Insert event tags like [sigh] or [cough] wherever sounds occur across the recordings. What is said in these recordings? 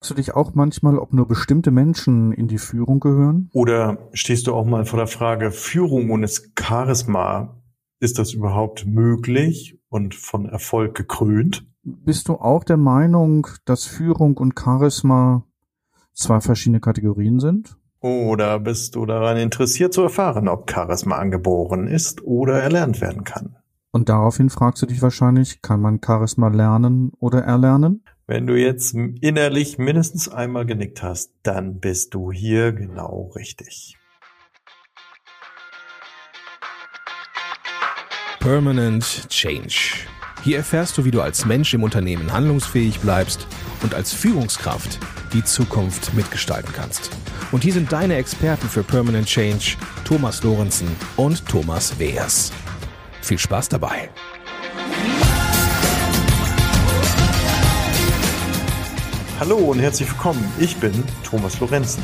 Fragst du dich auch manchmal, ob nur bestimmte Menschen in die Führung gehören? Oder stehst du auch mal vor der Frage, Führung ohne Charisma, ist das überhaupt möglich und von Erfolg gekrönt? Bist du auch der Meinung, dass Führung und Charisma zwei verschiedene Kategorien sind? Oder bist du daran interessiert zu erfahren, ob Charisma angeboren ist oder erlernt werden kann? Und daraufhin fragst du dich wahrscheinlich, kann man Charisma lernen oder erlernen? Wenn du jetzt innerlich mindestens einmal genickt hast, dann bist du hier genau richtig. Permanent Change. Hier erfährst du, wie du als Mensch im Unternehmen handlungsfähig bleibst und als Führungskraft die Zukunft mitgestalten kannst. Und hier sind deine Experten für Permanent Change, Thomas Lorenzen und Thomas Weers. Viel Spaß dabei! Hallo und herzlich willkommen. Ich bin Thomas Lorenzen.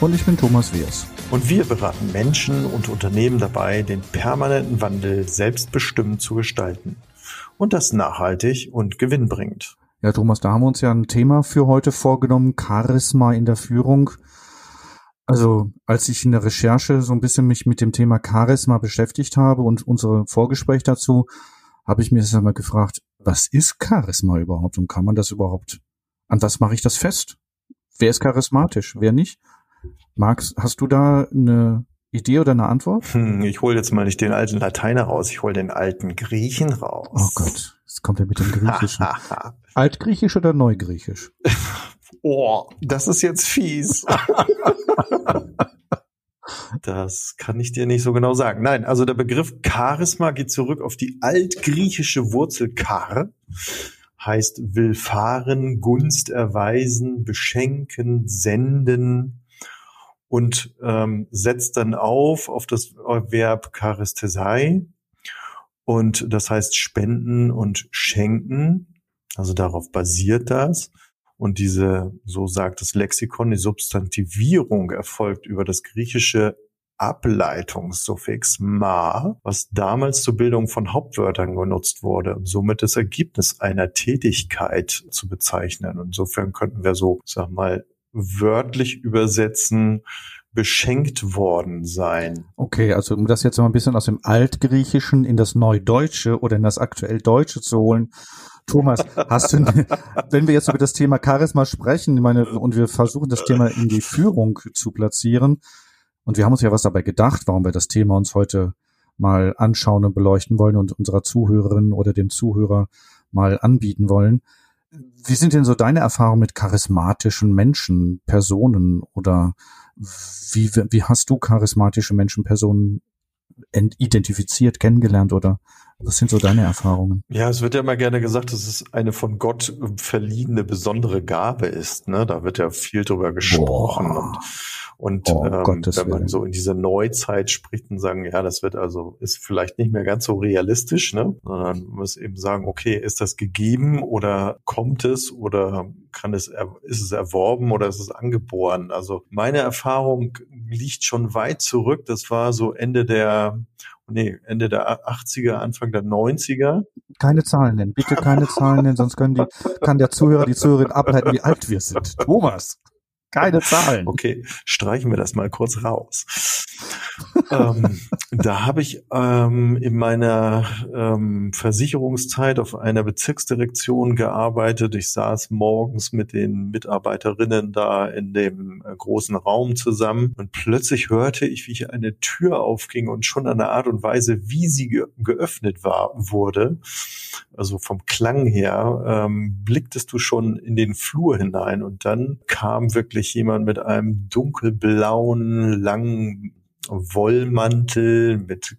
Und ich bin Thomas Wiers. Und wir beraten Menschen und Unternehmen dabei, den permanenten Wandel selbstbestimmt zu gestalten. Und das nachhaltig und gewinnbringend. Ja, Thomas, da haben wir uns ja ein Thema für heute vorgenommen, Charisma in der Führung. Also, als ich in der Recherche so ein bisschen mich mit dem Thema Charisma beschäftigt habe und unsere Vorgespräch dazu, habe ich mir das einmal gefragt, was ist Charisma überhaupt und kann man das überhaupt an was mache ich das fest? Wer ist charismatisch, wer nicht? Max, hast du da eine Idee oder eine Antwort? Hm, ich hole jetzt mal nicht den alten Lateiner raus, ich hole den alten Griechen raus. Oh Gott, jetzt kommt er mit dem Griechischen. [laughs] Altgriechisch oder Neugriechisch? [laughs] oh, das ist jetzt fies. [laughs] Das kann ich dir nicht so genau sagen. Nein, also der Begriff Charisma geht zurück auf die altgriechische Wurzel Char heißt willfahren, Gunst erweisen, beschenken, senden und ähm, setzt dann auf auf das Verb Charistesei und das heißt spenden und schenken. Also darauf basiert das. Und diese, so sagt das Lexikon, die Substantivierung erfolgt über das griechische Ableitungssuffix ma, was damals zur Bildung von Hauptwörtern genutzt wurde und somit das Ergebnis einer Tätigkeit zu bezeichnen. Insofern könnten wir so, sag mal, wörtlich übersetzen, beschenkt worden sein. Okay, also um das jetzt mal ein bisschen aus dem Altgriechischen in das Neudeutsche oder in das aktuell Deutsche zu holen. Thomas, hast du, [laughs] wenn wir jetzt über das Thema Charisma sprechen, meine, und wir versuchen das Thema in die Führung zu platzieren, und wir haben uns ja was dabei gedacht, warum wir das Thema uns heute mal anschauen und beleuchten wollen und unserer Zuhörerin oder dem Zuhörer mal anbieten wollen. Wie sind denn so deine Erfahrungen mit charismatischen Menschen, Personen oder wie, wie hast du charismatische Menschen, Personen identifiziert, kennengelernt oder was sind so deine Erfahrungen? Ja, es wird ja immer gerne gesagt, dass es eine von Gott verliehene besondere Gabe ist. Ne? Da wird ja viel drüber gesprochen Boah. und und Oh, ähm, Gottes wenn man Willen. so in diese Neuzeit spricht und sagen, ja, das wird also, ist vielleicht nicht mehr ganz so realistisch, ne? Sondern man muss eben sagen, okay, ist das gegeben oder kommt es oder kann es, ist es erworben oder ist es angeboren? Also meine Erfahrung liegt schon weit zurück. Das war so Ende der, nee, Ende der 80er, Anfang der 90er. Keine Zahlen nennen, bitte keine Zahlen nennen, sonst können die, kann der Zuhörer, die Zuhörerin ableiten, wie alt wir sind. Thomas, keine [laughs] Zahlen. Okay, streichen wir das mal kurz raus. ähm, da habe ich ähm, in meiner ähm, Versicherungszeit auf einer Bezirksdirektion gearbeitet. Ich saß morgens mit den Mitarbeiterinnen da in dem äh, großen Raum zusammen und plötzlich hörte ich, wie hier eine Tür aufging und schon an der Art und Weise, wie sie ge geöffnet war, wurde, also vom Klang her, ähm, blicktest du schon in den Flur hinein und dann kam wirklich jemand mit einem dunkelblauen, langen Wollmantel, mit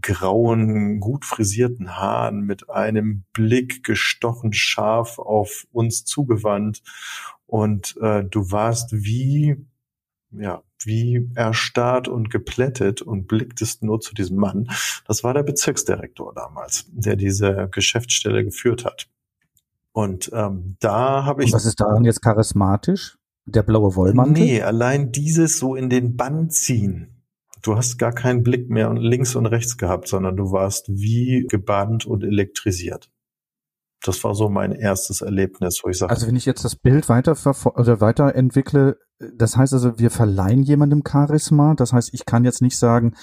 grauen, gut frisierten Haaren, mit einem Blick gestochen scharf auf uns zugewandt und äh, du warst wie ja, wie erstarrt und geplättet und blicktest nur zu diesem Mann. Das war der Bezirksdirektor damals, der diese Geschäftsstelle geführt hat. Und ähm, da habe ich Und was ist daran jetzt charismatisch? Der blaue Wollmantel? Nee, allein dieses so in den Bann ziehen. Du hast gar keinen Blick mehr links und rechts gehabt, sondern du warst wie gebannt und elektrisiert. Das war so mein erstes Erlebnis, wo ich sage. Also wenn ich jetzt das Bild weiter oder weiterentwickle, das heißt also, wir verleihen jemandem Charisma. Das heißt, ich kann jetzt nicht sagen,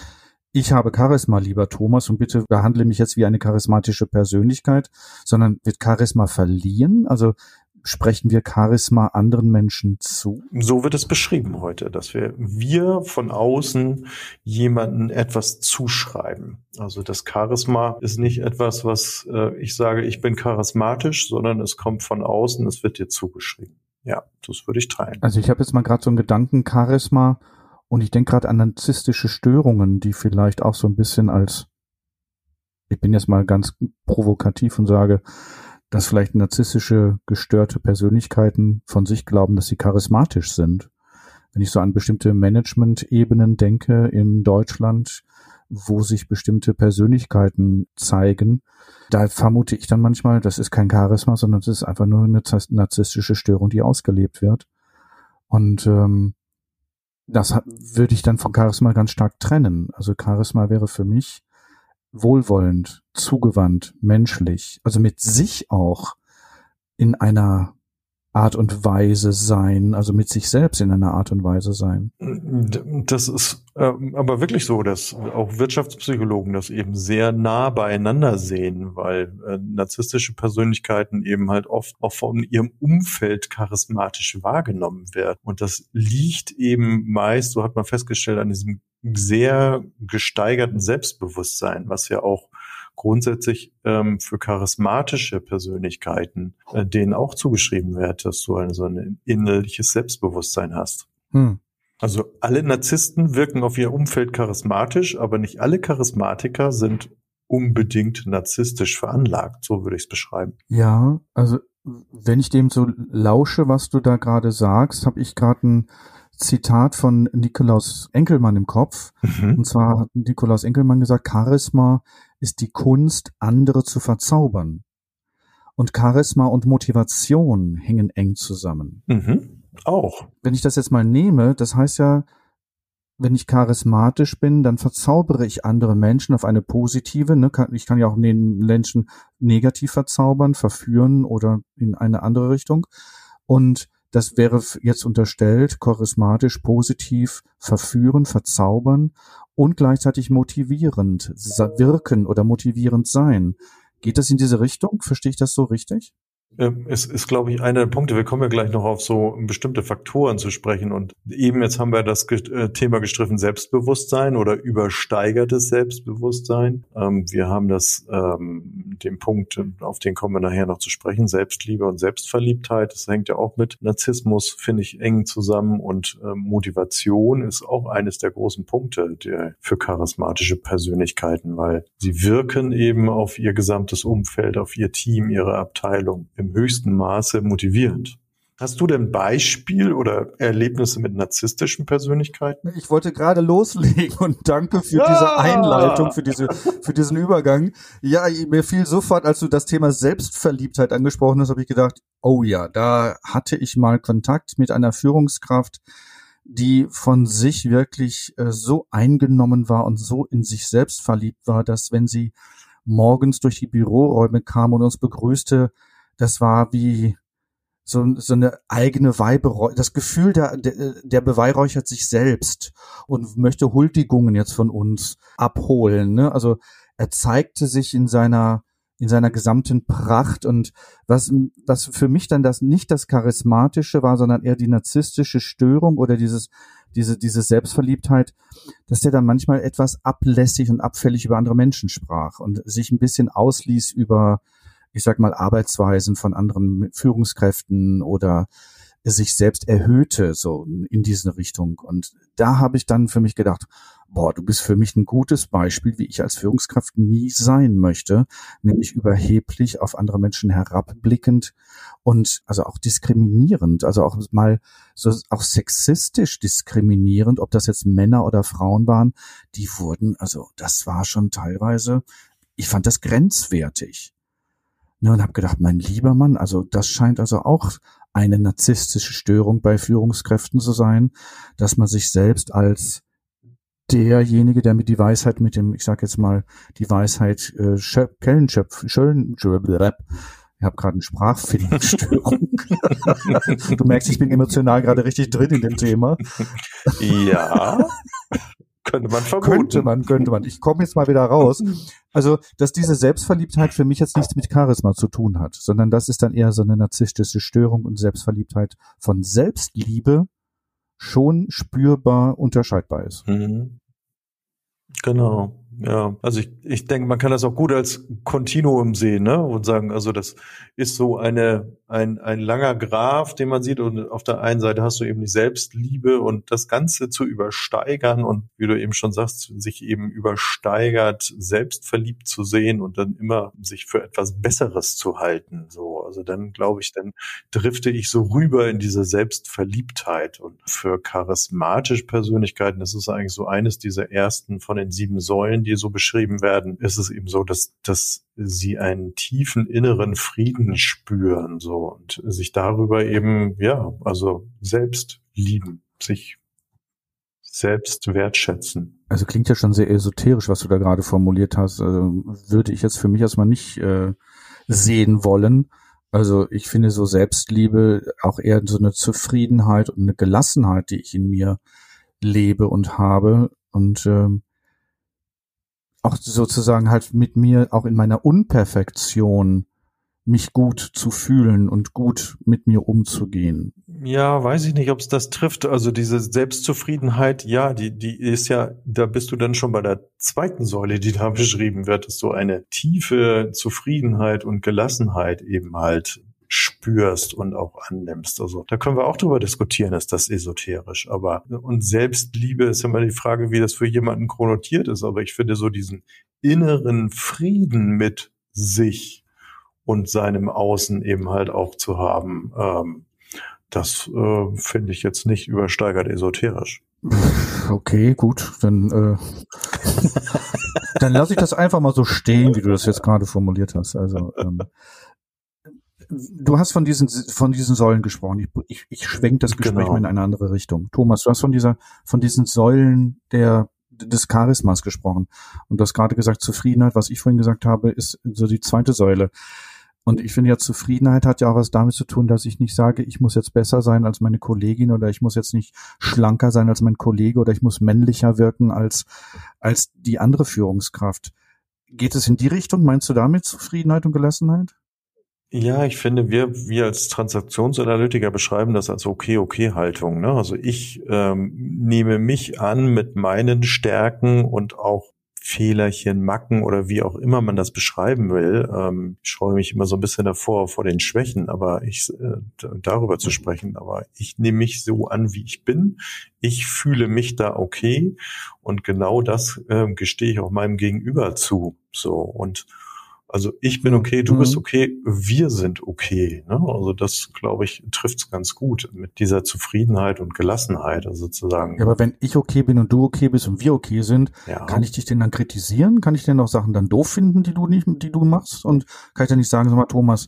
ich habe Charisma, lieber Thomas, und bitte behandle mich jetzt wie eine charismatische Persönlichkeit, sondern wird Charisma verliehen? Also sprechen wir Charisma anderen Menschen zu? So wird es beschrieben heute, dass wir, wir von außen jemanden etwas zuschreiben. Also das Charisma ist nicht etwas, was äh, ich sage, ich bin charismatisch, sondern es kommt von außen, es wird dir zugeschrieben. Ja, das würde ich teilen. Also ich habe jetzt mal gerade so einen Gedanken, Charisma, und ich denke gerade an narzisstische Störungen, die vielleicht auch so ein bisschen als, ich bin jetzt mal ganz provokativ und sage, dass vielleicht narzisstische gestörte Persönlichkeiten von sich glauben, dass sie charismatisch sind. Wenn ich so an bestimmte Management-Ebenen denke in Deutschland, wo sich bestimmte Persönlichkeiten zeigen, da vermute ich dann manchmal, das ist kein Charisma, sondern das ist einfach nur eine narzisstische Störung, die ausgelebt wird. Und ähm, das würde ich dann von Charisma ganz stark trennen. Also Charisma wäre für mich wohlwollend, zugewandt, menschlich, also mit sich auch in einer Art und Weise sein, also mit sich selbst in einer Art und Weise sein. Das ist äh, aber wirklich so, dass auch Wirtschaftspsychologen das eben sehr nah beieinander sehen, weil äh, narzisstische Persönlichkeiten eben halt oft auch von ihrem Umfeld charismatisch wahrgenommen werden. Und das liegt eben meist, so hat man festgestellt, an diesem sehr gesteigerten Selbstbewusstsein, was ja auch grundsätzlich ähm, für charismatische Persönlichkeiten äh, denen auch zugeschrieben wird, dass du ein, so ein innerliches Selbstbewusstsein hast. Hm. Also alle Narzissten wirken auf ihr Umfeld charismatisch, aber nicht alle Charismatiker sind unbedingt narzisstisch veranlagt, so würde ich es beschreiben. Ja, also wenn ich dem so lausche, was du da gerade sagst, habe ich gerade ein Zitat von Nikolaus Enkelmann im Kopf. Mhm. Und zwar hat Nikolaus Enkelmann gesagt, Charisma ist die Kunst, andere zu verzaubern. Und Charisma und Motivation hängen eng zusammen. Mhm. Auch. Wenn ich das jetzt mal nehme, das heißt ja, wenn ich charismatisch bin, dann verzaubere ich andere Menschen auf eine positive, ne, ich kann ja auch den Menschen negativ verzaubern, verführen oder in eine andere Richtung. Und das wäre jetzt unterstellt, charismatisch, positiv, verführen, verzaubern und gleichzeitig motivierend wirken oder motivierend sein. Geht das in diese Richtung? Verstehe ich das so richtig? Ähm, es ist, glaube ich, einer der Punkte. Wir kommen ja gleich noch auf so bestimmte Faktoren zu sprechen. Und eben jetzt haben wir das äh, Thema gestriffen Selbstbewusstsein oder übersteigertes Selbstbewusstsein. Ähm, wir haben das, ähm, den Punkt, auf den kommen wir nachher noch zu sprechen, Selbstliebe und Selbstverliebtheit. Das hängt ja auch mit Narzissmus, finde ich, eng zusammen. Und Motivation ist auch eines der großen Punkte für charismatische Persönlichkeiten, weil sie wirken eben auf ihr gesamtes Umfeld, auf ihr Team, ihre Abteilung im höchsten Maße motivierend. Hast du denn Beispiel oder Erlebnisse mit narzisstischen Persönlichkeiten? Ich wollte gerade loslegen und danke für ja! diese Einleitung, für diese, für diesen Übergang. Ja, mir fiel sofort, als du das Thema Selbstverliebtheit angesprochen hast, habe ich gedacht, oh ja, da hatte ich mal Kontakt mit einer Führungskraft, die von sich wirklich äh, so eingenommen war und so in sich selbst verliebt war, dass wenn sie morgens durch die Büroräume kam und uns begrüßte, das war wie so, so eine eigene Weiberäucherung. Das Gefühl, der, der, der beweihräuchert sich selbst und möchte Huldigungen jetzt von uns abholen. Ne? Also er zeigte sich in seiner in seiner gesamten Pracht und was, was für mich dann das nicht das charismatische war, sondern eher die narzisstische Störung oder dieses diese diese Selbstverliebtheit, dass der dann manchmal etwas ablässig und abfällig über andere Menschen sprach und sich ein bisschen ausließ über ich sag mal, Arbeitsweisen von anderen Führungskräften oder sich selbst erhöhte, so in diese Richtung. Und da habe ich dann für mich gedacht, boah, du bist für mich ein gutes Beispiel, wie ich als Führungskraft nie sein möchte, nämlich überheblich auf andere Menschen herabblickend und also auch diskriminierend, also auch mal so auch sexistisch diskriminierend, ob das jetzt Männer oder Frauen waren, die wurden, also das war schon teilweise, ich fand das grenzwertig. Ne, und habe gedacht, mein lieber Mann, also das scheint also auch eine narzisstische Störung bei Führungskräften zu sein, dass man sich selbst als derjenige, der mit die Weisheit mit dem, ich sag jetzt mal, die Weisheit äh, Kellenschöpf, Schöllen, Ich habe gerade eine Sprachfindungsstörung. [laughs] du merkst, ich bin emotional gerade richtig drin in dem Thema. Ja. Könnte man vermuten. Könnte man, könnte man. Ich komme jetzt mal wieder raus. [laughs] Also, dass diese Selbstverliebtheit für mich jetzt nichts mit Charisma zu tun hat, sondern das ist dann eher so eine narzisstische Störung und Selbstverliebtheit von Selbstliebe schon spürbar unterscheidbar ist. Mhm. Genau. Ja, also ich, ich denke, man kann das auch gut als Kontinuum sehen, ne? Und sagen, also das ist so eine, ein, ein langer Graph, den man sieht. Und auf der einen Seite hast du eben die Selbstliebe und das Ganze zu übersteigern und wie du eben schon sagst, sich eben übersteigert, selbstverliebt zu sehen und dann immer sich für etwas Besseres zu halten. So, also dann glaube ich, dann drifte ich so rüber in diese Selbstverliebtheit. Und für charismatische Persönlichkeiten ist es eigentlich so eines dieser ersten von den sieben Säulen, die so beschrieben werden, ist es eben so, dass, dass sie einen tiefen inneren Frieden spüren, so, und sich darüber eben, ja, also selbst lieben, sich selbst wertschätzen. Also klingt ja schon sehr esoterisch, was du da gerade formuliert hast. Also würde ich jetzt für mich erstmal nicht äh, sehen wollen. Also ich finde so Selbstliebe auch eher so eine Zufriedenheit und eine Gelassenheit, die ich in mir lebe und habe. Und ähm, auch sozusagen halt mit mir auch in meiner Unperfektion mich gut zu fühlen und gut mit mir umzugehen. Ja, weiß ich nicht, ob es das trifft. Also diese Selbstzufriedenheit, ja, die, die ist ja, da bist du dann schon bei der zweiten Säule, die da [laughs] beschrieben wird, dass so eine tiefe Zufriedenheit und Gelassenheit eben halt spürst und auch annimmst. Also da können wir auch drüber diskutieren, ist das esoterisch. Aber und Selbstliebe ist immer die Frage, wie das für jemanden chronotiert ist. Aber ich finde so diesen inneren Frieden mit sich und seinem Außen eben halt auch zu haben, ähm, das äh, finde ich jetzt nicht übersteigert esoterisch. Okay, gut, dann äh, [laughs] dann lasse ich das einfach mal so stehen, wie du das jetzt gerade formuliert hast. Also ähm, du hast von diesen von diesen Säulen gesprochen. Ich, ich, ich schwenke das Gespräch genau. mal in eine andere Richtung. Thomas, du hast von dieser von diesen Säulen der des Charismas gesprochen und du hast gerade gesagt Zufriedenheit. Was ich vorhin gesagt habe, ist so die zweite Säule. Und ich finde ja, Zufriedenheit hat ja auch was damit zu tun, dass ich nicht sage, ich muss jetzt besser sein als meine Kollegin oder ich muss jetzt nicht schlanker sein als mein Kollege oder ich muss männlicher wirken als, als die andere Führungskraft. Geht es in die Richtung? Meinst du damit Zufriedenheit und Gelassenheit? Ja, ich finde, wir, wir als Transaktionsanalytiker beschreiben das als Okay-Okay-Haltung. Ne? Also ich ähm, nehme mich an mit meinen Stärken und auch Fehlerchen, Macken oder wie auch immer man das beschreiben will. Ähm, ich scheue mich immer so ein bisschen davor, vor den Schwächen, aber ich äh, darüber zu sprechen. Aber ich nehme mich so an, wie ich bin. Ich fühle mich da okay und genau das äh, gestehe ich auch meinem Gegenüber zu. So und also ich bin okay, du mhm. bist okay, wir sind okay. Ne? Also das, glaube ich, trifft es ganz gut mit dieser Zufriedenheit und Gelassenheit also sozusagen. Ja, aber wenn ich okay bin und du okay bist und wir okay sind, ja. kann ich dich denn dann kritisieren? Kann ich denn auch Sachen dann doof finden, die du nicht, die du machst? Und kann ich dann nicht sagen, sag mal, Thomas,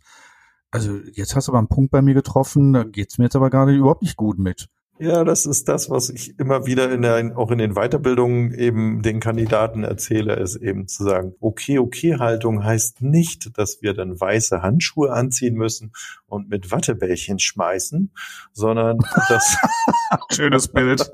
also jetzt hast du aber einen Punkt bei mir getroffen, da geht's mir jetzt aber gerade überhaupt nicht gut mit. Ja, das ist das, was ich immer wieder in der, auch in den Weiterbildungen eben den Kandidaten erzähle, ist eben zu sagen, okay, okay Haltung heißt nicht, dass wir dann weiße Handschuhe anziehen müssen und mit Wattebällchen schmeißen, sondern [laughs] das schönes Bild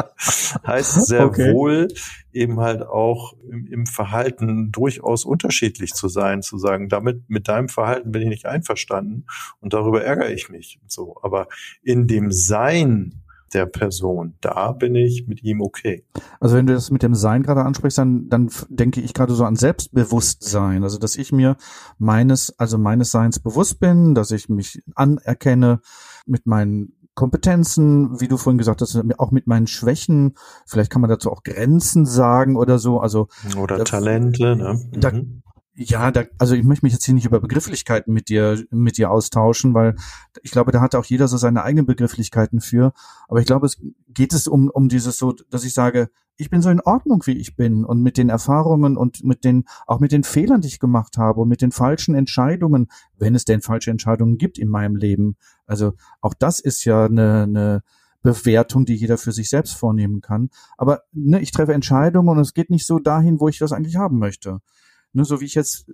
[laughs] heißt sehr okay. wohl eben halt auch im, im, Verhalten durchaus unterschiedlich zu sein, zu sagen, damit mit deinem Verhalten bin ich nicht einverstanden und darüber ärgere ich mich. So, aber in dem Sein der Person. Da bin ich mit ihm okay. Also wenn du das mit dem Sein gerade ansprichst, dann, dann denke ich gerade so an Selbstbewusstsein. Also dass ich mir meines, also meines Seins bewusst bin, dass ich mich anerkenne mit meinen Kompetenzen, wie du vorhin gesagt hast, auch mit meinen Schwächen. Vielleicht kann man dazu auch Grenzen sagen oder so. Also oder da, Talente. Ne? Da, mhm. Ja, da, also ich möchte mich jetzt hier nicht über Begrifflichkeiten mit dir, mit dir austauschen, weil ich glaube, da hat auch jeder so seine eigenen Begrifflichkeiten für. Aber ich glaube, es geht es um, um dieses so, dass ich sage, ich bin so in Ordnung, wie ich bin und mit den Erfahrungen und mit den, auch mit den Fehlern, die ich gemacht habe und mit den falschen Entscheidungen, wenn es denn falsche Entscheidungen gibt in meinem Leben. Also auch das ist ja eine, eine Bewertung, die jeder für sich selbst vornehmen kann. Aber ne, ich treffe Entscheidungen und es geht nicht so dahin, wo ich das eigentlich haben möchte. Ne, so wie ich jetzt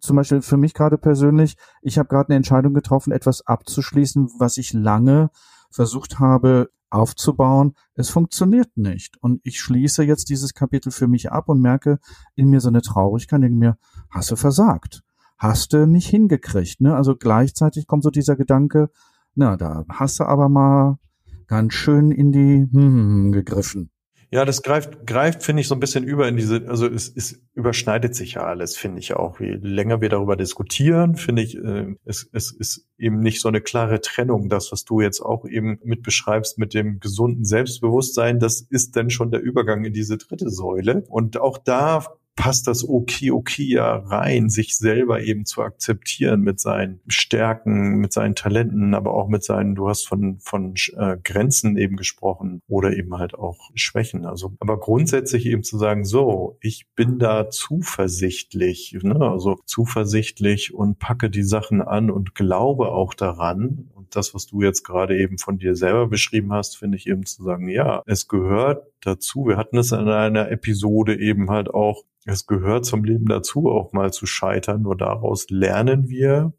zum Beispiel für mich gerade persönlich, ich habe gerade eine Entscheidung getroffen, etwas abzuschließen, was ich lange versucht habe aufzubauen. Es funktioniert nicht. Und ich schließe jetzt dieses Kapitel für mich ab und merke in mir so eine Traurigkeit, in mir, hast du versagt. Hast du nicht hingekriegt. Ne? Also gleichzeitig kommt so dieser Gedanke, na, da hast du aber mal ganz schön in die hm, gegriffen. Ja, das greift, greift, finde ich, so ein bisschen über in diese, also es, es überschneidet sich ja alles, finde ich auch. Je länger wir darüber diskutieren, finde ich, äh, es, es ist eben nicht so eine klare Trennung. Das, was du jetzt auch eben mit beschreibst mit dem gesunden Selbstbewusstsein, das ist dann schon der Übergang in diese dritte Säule. Und auch da passt das okay, okay ja rein, sich selber eben zu akzeptieren mit seinen Stärken, mit seinen Talenten, aber auch mit seinen, du hast von, von äh, Grenzen eben gesprochen oder eben halt auch Schwächen. Also, aber grundsätzlich eben zu sagen, so, ich bin da zuversichtlich, ne? also zuversichtlich und packe die Sachen an und glaube auch daran. Und das, was du jetzt gerade eben von dir selber beschrieben hast, finde ich eben zu sagen, ja, es gehört dazu. Wir hatten es in einer Episode eben halt auch, es gehört zum Leben dazu, auch mal zu scheitern. Nur daraus lernen wir.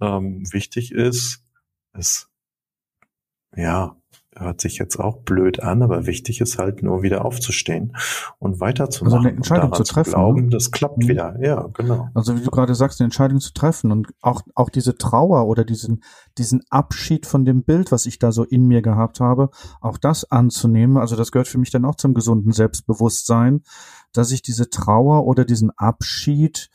Ähm, wichtig ist, es, ja, hört sich jetzt auch blöd an, aber wichtig ist halt nur wieder aufzustehen und weiterzumachen. Also eine Entscheidung zu treffen. Zu glauben, ne? das klappt mhm. wieder. Ja, genau. Also wie du gerade sagst, eine Entscheidung zu treffen und auch, auch diese Trauer oder diesen, diesen Abschied von dem Bild, was ich da so in mir gehabt habe, auch das anzunehmen. Also das gehört für mich dann auch zum gesunden Selbstbewusstsein, dass ich diese Trauer oder diesen Abschied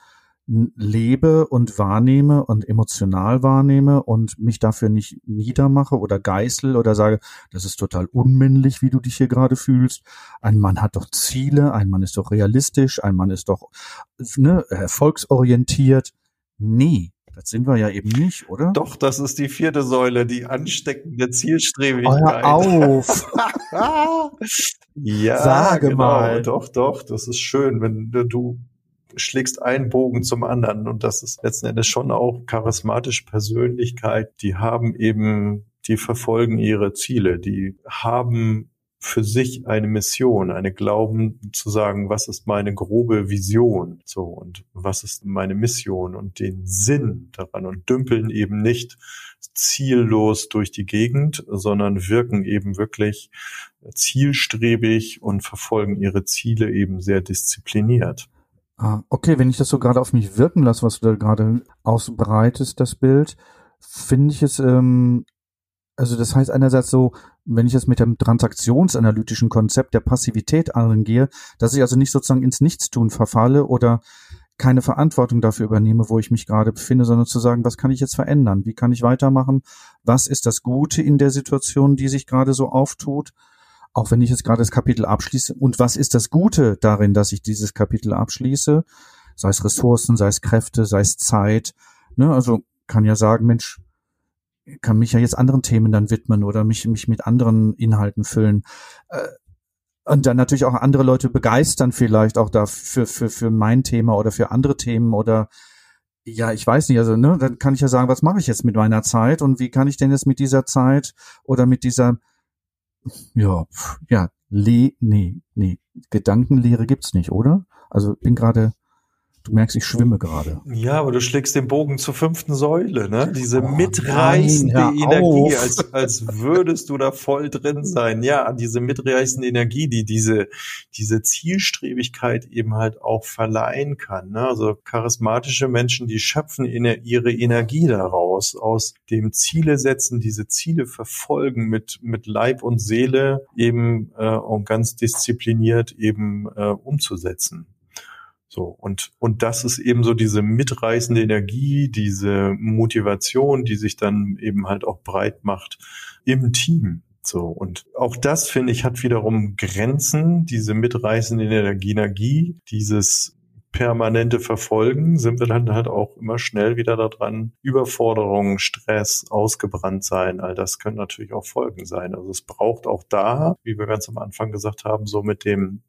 lebe und wahrnehme und emotional wahrnehme und mich dafür nicht niedermache oder geißel oder sage, das ist total unmännlich, wie du dich hier gerade fühlst. Ein Mann hat doch Ziele, ein Mann ist doch realistisch, ein Mann ist doch ne, erfolgsorientiert. Nee, das sind wir ja eben nicht, oder? Doch, das ist die vierte Säule, die ansteckende Zielstrebigkeit. Hör auf! [laughs] [laughs] ja, Sage genau, mal. Doch, doch, das ist schön, wenn du schlägst einen Bogen zum anderen. Und das ist letzten Endes schon auch charismatische Persönlichkeit. Die haben eben, die verfolgen ihre Ziele. Die haben für sich eine Mission, eine Glauben zu sagen, was ist meine grobe Vision, so und was ist meine Mission und den Sinn daran und dümpeln eben nicht ziellos durch die Gegend, sondern wirken eben wirklich zielstrebig und verfolgen ihre Ziele eben sehr diszipliniert. Ah, okay, wenn ich das so gerade auf mich wirken lasse, was du da gerade ausbreitest, das Bild, finde ich es, ähm, also das heißt einerseits so, wenn ich jetzt mit dem transaktionsanalytischen Konzept der Passivität angehe, dass ich also nicht sozusagen ins Nichtstun verfalle oder keine Verantwortung dafür übernehme, wo ich mich gerade befinde, sondern zu sagen, was kann ich jetzt verändern? Wie kann ich weitermachen? Was ist das Gute in der Situation, die sich gerade so auftut? Auch wenn ich jetzt gerade das Kapitel abschließe. Und was ist das Gute darin, dass ich dieses Kapitel abschließe? Sei es Ressourcen, sei es Kräfte, sei es Zeit. Ne? Also kann ja sagen, Mensch, kann mich ja jetzt anderen Themen dann widmen oder mich, mich mit anderen Inhalten füllen. Äh, und dann natürlich auch andere Leute begeistern vielleicht auch da für, für, für mein Thema oder für andere Themen oder ja, ich weiß nicht, also ne, dann kann ich ja sagen, was mache ich jetzt mit meiner Zeit und wie kann ich denn jetzt mit dieser Zeit oder mit dieser ja, ja, Le, nee, nee, Gedankenlehre gibt's nicht, oder? Also bin gerade Du merkst, ich schwimme gerade. Ja, aber du schlägst den Bogen zur fünften Säule, ne? Diese oh, mitreißende nein, Energie, als, als würdest du da voll drin sein. Ja, diese mitreißende Energie, die diese, diese Zielstrebigkeit eben halt auch verleihen kann. Ne? Also charismatische Menschen, die schöpfen ihre Energie daraus, aus dem Ziele setzen, diese Ziele verfolgen mit, mit Leib und Seele eben äh, und ganz diszipliniert eben äh, umzusetzen. So, und, und das ist eben so diese mitreißende Energie, diese Motivation, die sich dann eben halt auch breit macht im Team. So, und auch das, finde ich, hat wiederum Grenzen, diese mitreißende Energie, dieses permanente Verfolgen, sind wir dann halt auch immer schnell wieder daran. Überforderung, Stress, ausgebrannt sein, all das können natürlich auch Folgen sein. Also es braucht auch da, wie wir ganz am Anfang gesagt haben, so mit dem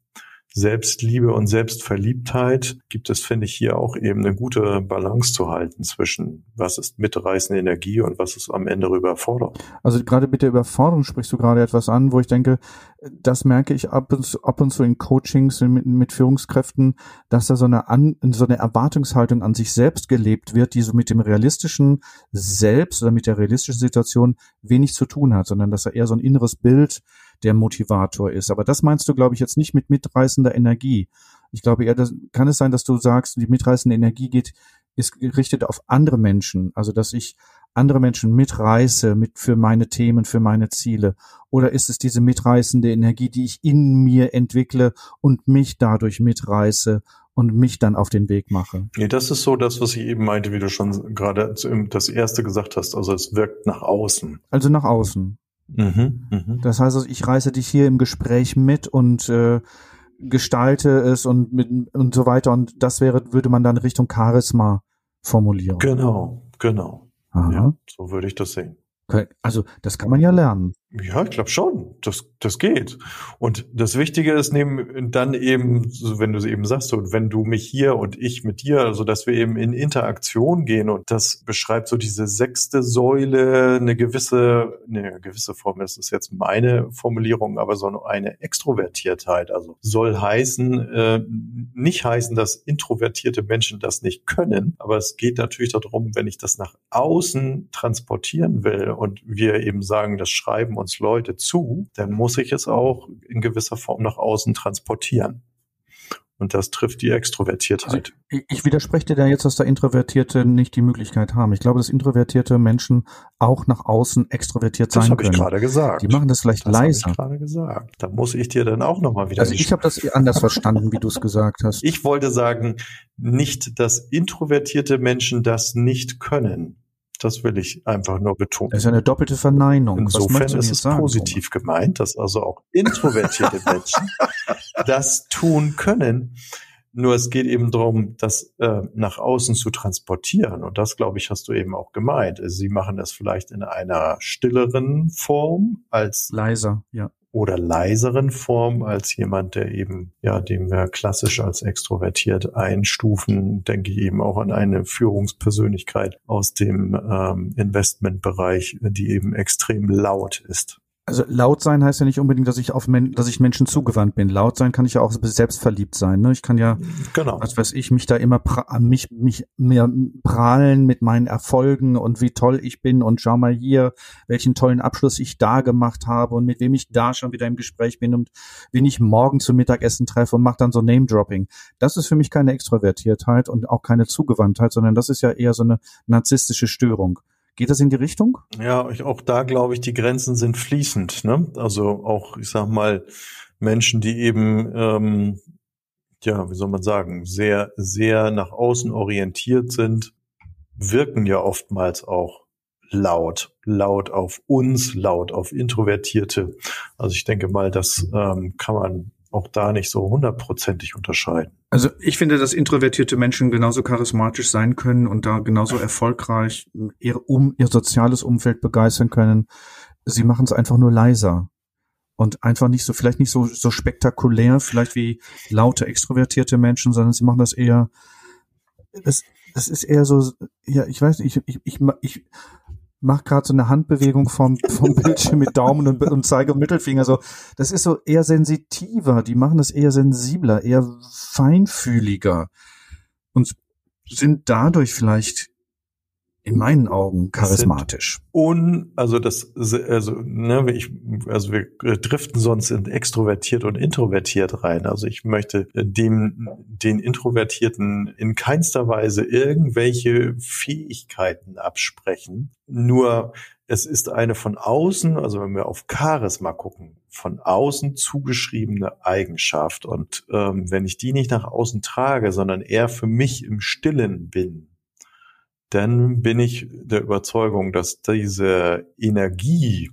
Selbstliebe und Selbstverliebtheit gibt es, finde ich, hier auch eben eine gute Balance zu halten zwischen was ist mitreißende Energie und was ist am Ende Überforderung. Also gerade mit der Überforderung sprichst du gerade etwas an, wo ich denke, das merke ich ab und zu, ab und zu in Coachings mit, mit Führungskräften, dass da so eine, an, so eine Erwartungshaltung an sich selbst gelebt wird, die so mit dem realistischen Selbst oder mit der realistischen Situation wenig zu tun hat, sondern dass er eher so ein inneres Bild der Motivator ist. Aber das meinst du, glaube ich, jetzt nicht mit mitreißender Energie. Ich glaube eher, das, kann es sein, dass du sagst, die mitreißende Energie geht, ist gerichtet auf andere Menschen. Also, dass ich andere Menschen mitreiße mit für meine Themen, für meine Ziele? Oder ist es diese mitreißende Energie, die ich in mir entwickle und mich dadurch mitreiße und mich dann auf den Weg mache? Nee, das ist so das, was ich eben meinte, wie du schon gerade das erste gesagt hast. Also es wirkt nach außen. Also nach außen. Mhm, mh. Das heißt, also ich reiße dich hier im Gespräch mit und äh, gestalte es und mit und so weiter und das wäre würde man dann Richtung Charisma formulieren. Genau, genau. Aha. Ja, so würde ich das sehen. Also das kann man ja lernen. Ja, ich glaube schon. Das, das geht. Und das Wichtige ist neben, dann eben, wenn du es eben sagst, so, wenn du mich hier und ich mit dir, also dass wir eben in Interaktion gehen und das beschreibt so diese sechste Säule, eine gewisse, eine gewisse Form, das ist jetzt meine Formulierung, aber so eine Extrovertiertheit. Also soll heißen, äh, nicht heißen, dass introvertierte Menschen das nicht können, aber es geht natürlich darum, wenn ich das nach außen transportieren will und wir eben sagen, das Schreiben uns Leute zu, dann muss ich es auch in gewisser Form nach außen transportieren. Und das trifft die Extrovertiertheit. Also ich widerspreche dir da jetzt, dass da Introvertierte nicht die Möglichkeit haben. Ich glaube, dass introvertierte Menschen auch nach außen extrovertiert das sein können. Das habe ich gerade gesagt. Die machen das vielleicht das leiser. Das habe ich gerade gesagt. Da muss ich dir dann auch nochmal wieder. Also ich habe das anders verstanden, wie du es gesagt hast. [laughs] Ich wollte sagen, nicht, dass introvertierte Menschen das nicht können. Das will ich einfach nur betonen. Das ist eine doppelte Verneinung. Insofern ist es sagen, positiv Thomas? gemeint, dass also auch introvertierte [laughs] Menschen das tun können. Nur es geht eben darum, das äh, nach außen zu transportieren. Und das, glaube ich, hast du eben auch gemeint. Sie machen das vielleicht in einer stilleren Form als leiser, ja oder leiseren Form als jemand, der eben, ja, dem wir klassisch als extrovertiert einstufen, denke ich eben auch an eine Führungspersönlichkeit aus dem ähm, Investmentbereich, die eben extrem laut ist. Also laut sein heißt ja nicht unbedingt, dass ich auf Men dass ich Menschen zugewandt bin. Laut sein kann ich ja auch selbstverliebt sein. Ne? Ich kann ja, genau. was weiß ich, mich da immer mich mich mehr prahlen mit meinen Erfolgen und wie toll ich bin und schau mal hier, welchen tollen Abschluss ich da gemacht habe und mit wem ich da schon wieder im Gespräch bin und wen ich morgen zum Mittagessen treffe und mache dann so Name Dropping. Das ist für mich keine Extrovertiertheit und auch keine Zugewandtheit, sondern das ist ja eher so eine narzisstische Störung. Geht das in die Richtung? Ja, ich, auch da glaube ich, die Grenzen sind fließend. Ne? Also auch, ich sag mal, Menschen, die eben, ähm, ja, wie soll man sagen, sehr, sehr nach außen orientiert sind, wirken ja oftmals auch laut, laut auf uns, laut auf Introvertierte. Also ich denke mal, das ähm, kann man auch da nicht so hundertprozentig unterscheiden. Also ich finde, dass introvertierte Menschen genauso charismatisch sein können und da genauso erfolgreich ihr, um, ihr soziales Umfeld begeistern können. Sie machen es einfach nur leiser und einfach nicht so, vielleicht nicht so, so spektakulär, vielleicht wie laute extrovertierte Menschen, sondern sie machen das eher, das, das ist eher so, ja, ich weiß nicht, ich, ich, ich, ich macht gerade so eine Handbewegung vom, vom [laughs] Bildschirm mit Daumen und, und Zeige und Mittelfinger. So, das ist so eher sensitiver. Die machen das eher sensibler, eher feinfühliger und sind dadurch vielleicht in meinen Augen charismatisch. Un, also das, also, ne, ich, also wir driften sonst in extrovertiert und introvertiert rein. Also ich möchte dem, den Introvertierten in keinster Weise irgendwelche Fähigkeiten absprechen. Nur es ist eine von außen, also wenn wir auf Charisma gucken, von außen zugeschriebene Eigenschaft. Und ähm, wenn ich die nicht nach außen trage, sondern eher für mich im Stillen bin, dann bin ich der Überzeugung, dass diese Energie,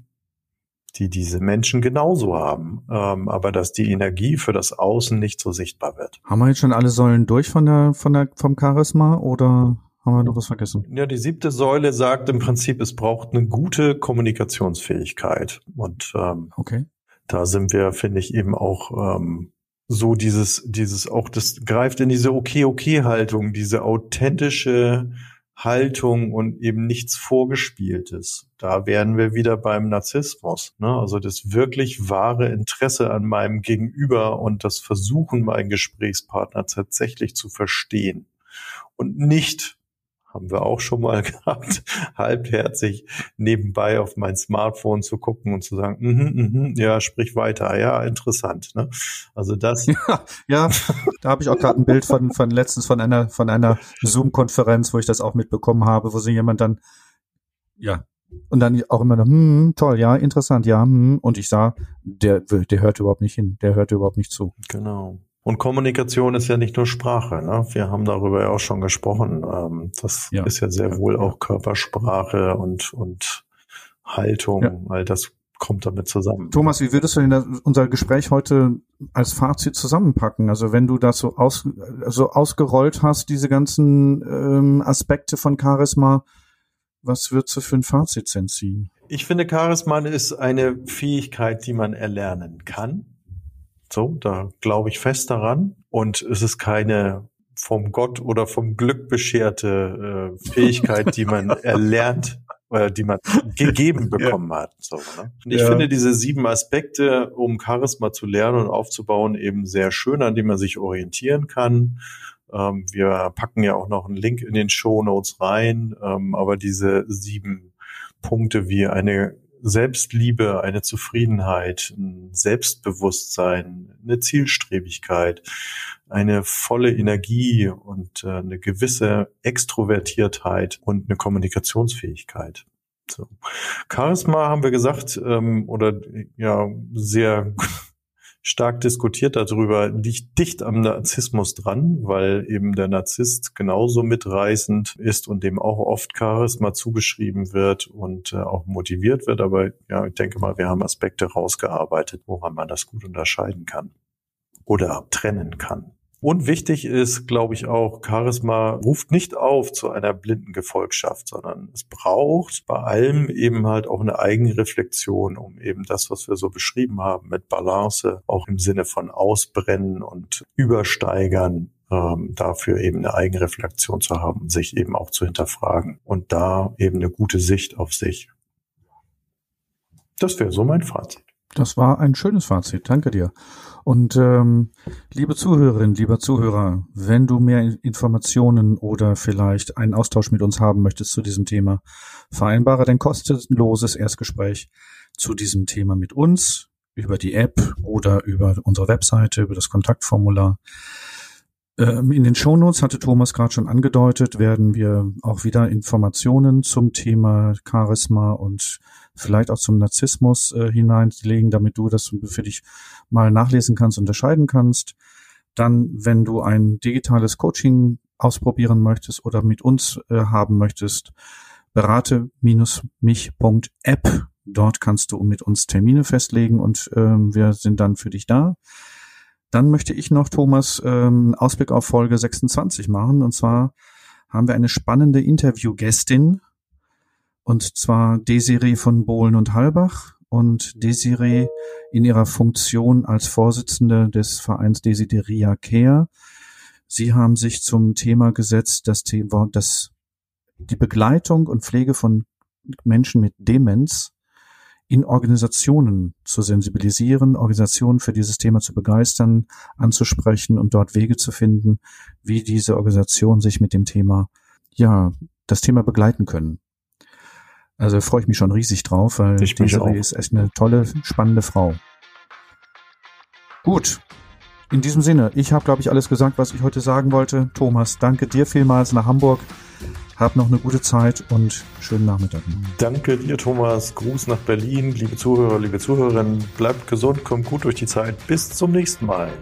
die diese Menschen genauso haben, ähm, aber dass die Energie für das Außen nicht so sichtbar wird. Haben wir jetzt schon alle Säulen durch von der, von der, vom Charisma oder haben wir noch was vergessen? Ja, die siebte Säule sagt im Prinzip, es braucht eine gute Kommunikationsfähigkeit und ähm, okay. da sind wir, finde ich, eben auch ähm, so dieses, dieses auch, das greift in diese Okay-Okay-Haltung, diese authentische Haltung und eben nichts Vorgespieltes. Da wären wir wieder beim Narzissmus. Ne? Also das wirklich wahre Interesse an meinem Gegenüber und das Versuchen, meinen Gesprächspartner tatsächlich zu verstehen und nicht haben wir auch schon mal [laughs] gehabt, halbherzig nebenbei auf mein Smartphone zu gucken und zu sagen, mm -hmm, mm -hmm, ja, sprich weiter, ja, interessant. Ne? Also das. Ja, [laughs] ja da habe ich auch gerade ein Bild von, von letztens von einer von einer Zoom-Konferenz, wo ich das auch mitbekommen habe, wo sich jemand dann, ja, und dann auch immer noch, hm, toll, ja, interessant, ja, hm, und ich sah, der, der hört überhaupt nicht hin, der hört überhaupt nicht zu. Genau. Und Kommunikation ist ja nicht nur Sprache. Ne? Wir haben darüber ja auch schon gesprochen. Ähm, das ja. ist ja sehr wohl auch Körpersprache und, und Haltung. Ja. All das kommt damit zusammen. Thomas, wie würdest du denn unser Gespräch heute als Fazit zusammenpacken? Also wenn du das so, aus, so ausgerollt hast, diese ganzen ähm, Aspekte von Charisma, was würdest du für ein Fazit denn ziehen? Ich finde, Charisma ist eine Fähigkeit, die man erlernen kann so, da glaube ich fest daran. Und es ist keine vom Gott oder vom Glück bescherte äh, Fähigkeit, die man [laughs] erlernt, äh, die man gegeben bekommen ja. hat. So, ne? Und ich ja. finde diese sieben Aspekte, um Charisma zu lernen und aufzubauen, eben sehr schön, an denen man sich orientieren kann. Ähm, wir packen ja auch noch einen Link in den Show Notes rein, ähm, aber diese sieben Punkte wie eine Selbstliebe, eine Zufriedenheit, ein Selbstbewusstsein, eine Zielstrebigkeit, eine volle Energie und äh, eine gewisse Extrovertiertheit und eine Kommunikationsfähigkeit. So. Charisma haben wir gesagt, ähm, oder ja, sehr stark diskutiert darüber, liegt dicht am Narzissmus dran, weil eben der Narzisst genauso mitreißend ist und dem auch oft Charisma zugeschrieben wird und äh, auch motiviert wird. Aber ja, ich denke mal, wir haben Aspekte rausgearbeitet, woran man das gut unterscheiden kann oder trennen kann. Und wichtig ist, glaube ich, auch, Charisma ruft nicht auf zu einer blinden Gefolgschaft, sondern es braucht bei allem eben halt auch eine eigene Reflexion, um eben das, was wir so beschrieben haben, mit Balance, auch im Sinne von Ausbrennen und Übersteigern, ähm, dafür eben eine eigene Reflexion zu haben, sich eben auch zu hinterfragen und da eben eine gute Sicht auf sich. Das wäre so mein Fazit. Das war ein schönes Fazit. Danke dir. Und ähm, liebe Zuhörerinnen, lieber Zuhörer, wenn du mehr Informationen oder vielleicht einen Austausch mit uns haben möchtest zu diesem Thema, vereinbare dein kostenloses Erstgespräch zu diesem Thema mit uns über die App oder über unsere Webseite, über das Kontaktformular. Ähm, in den Shownotes hatte Thomas gerade schon angedeutet, werden wir auch wieder Informationen zum Thema Charisma und vielleicht auch zum Narzissmus äh, hineinlegen, damit du das für dich mal nachlesen kannst, unterscheiden kannst. Dann, wenn du ein digitales Coaching ausprobieren möchtest oder mit uns äh, haben möchtest, berate-mich.app. Dort kannst du mit uns Termine festlegen und äh, wir sind dann für dich da. Dann möchte ich noch, Thomas, ähm, Ausblick auf Folge 26 machen. Und zwar haben wir eine spannende Interviewgästin, und zwar Desiree von Bohlen und Halbach. Und Desiree in ihrer Funktion als Vorsitzende des Vereins Desideria Care. Sie haben sich zum Thema gesetzt, das Thema, das die Begleitung und Pflege von Menschen mit Demenz in Organisationen zu sensibilisieren, Organisationen für dieses Thema zu begeistern, anzusprechen und dort Wege zu finden, wie diese Organisationen sich mit dem Thema, ja, das Thema begleiten können. Also freue ich mich schon riesig drauf, weil ich ist echt eine tolle, spannende Frau. Gut. In diesem Sinne, ich habe, glaube ich, alles gesagt, was ich heute sagen wollte. Thomas, danke dir vielmals nach Hamburg. Hab noch eine gute Zeit und schönen Nachmittag. Danke dir, Thomas. Gruß nach Berlin. Liebe Zuhörer, liebe Zuhörerinnen, bleibt gesund, kommt gut durch die Zeit. Bis zum nächsten Mal.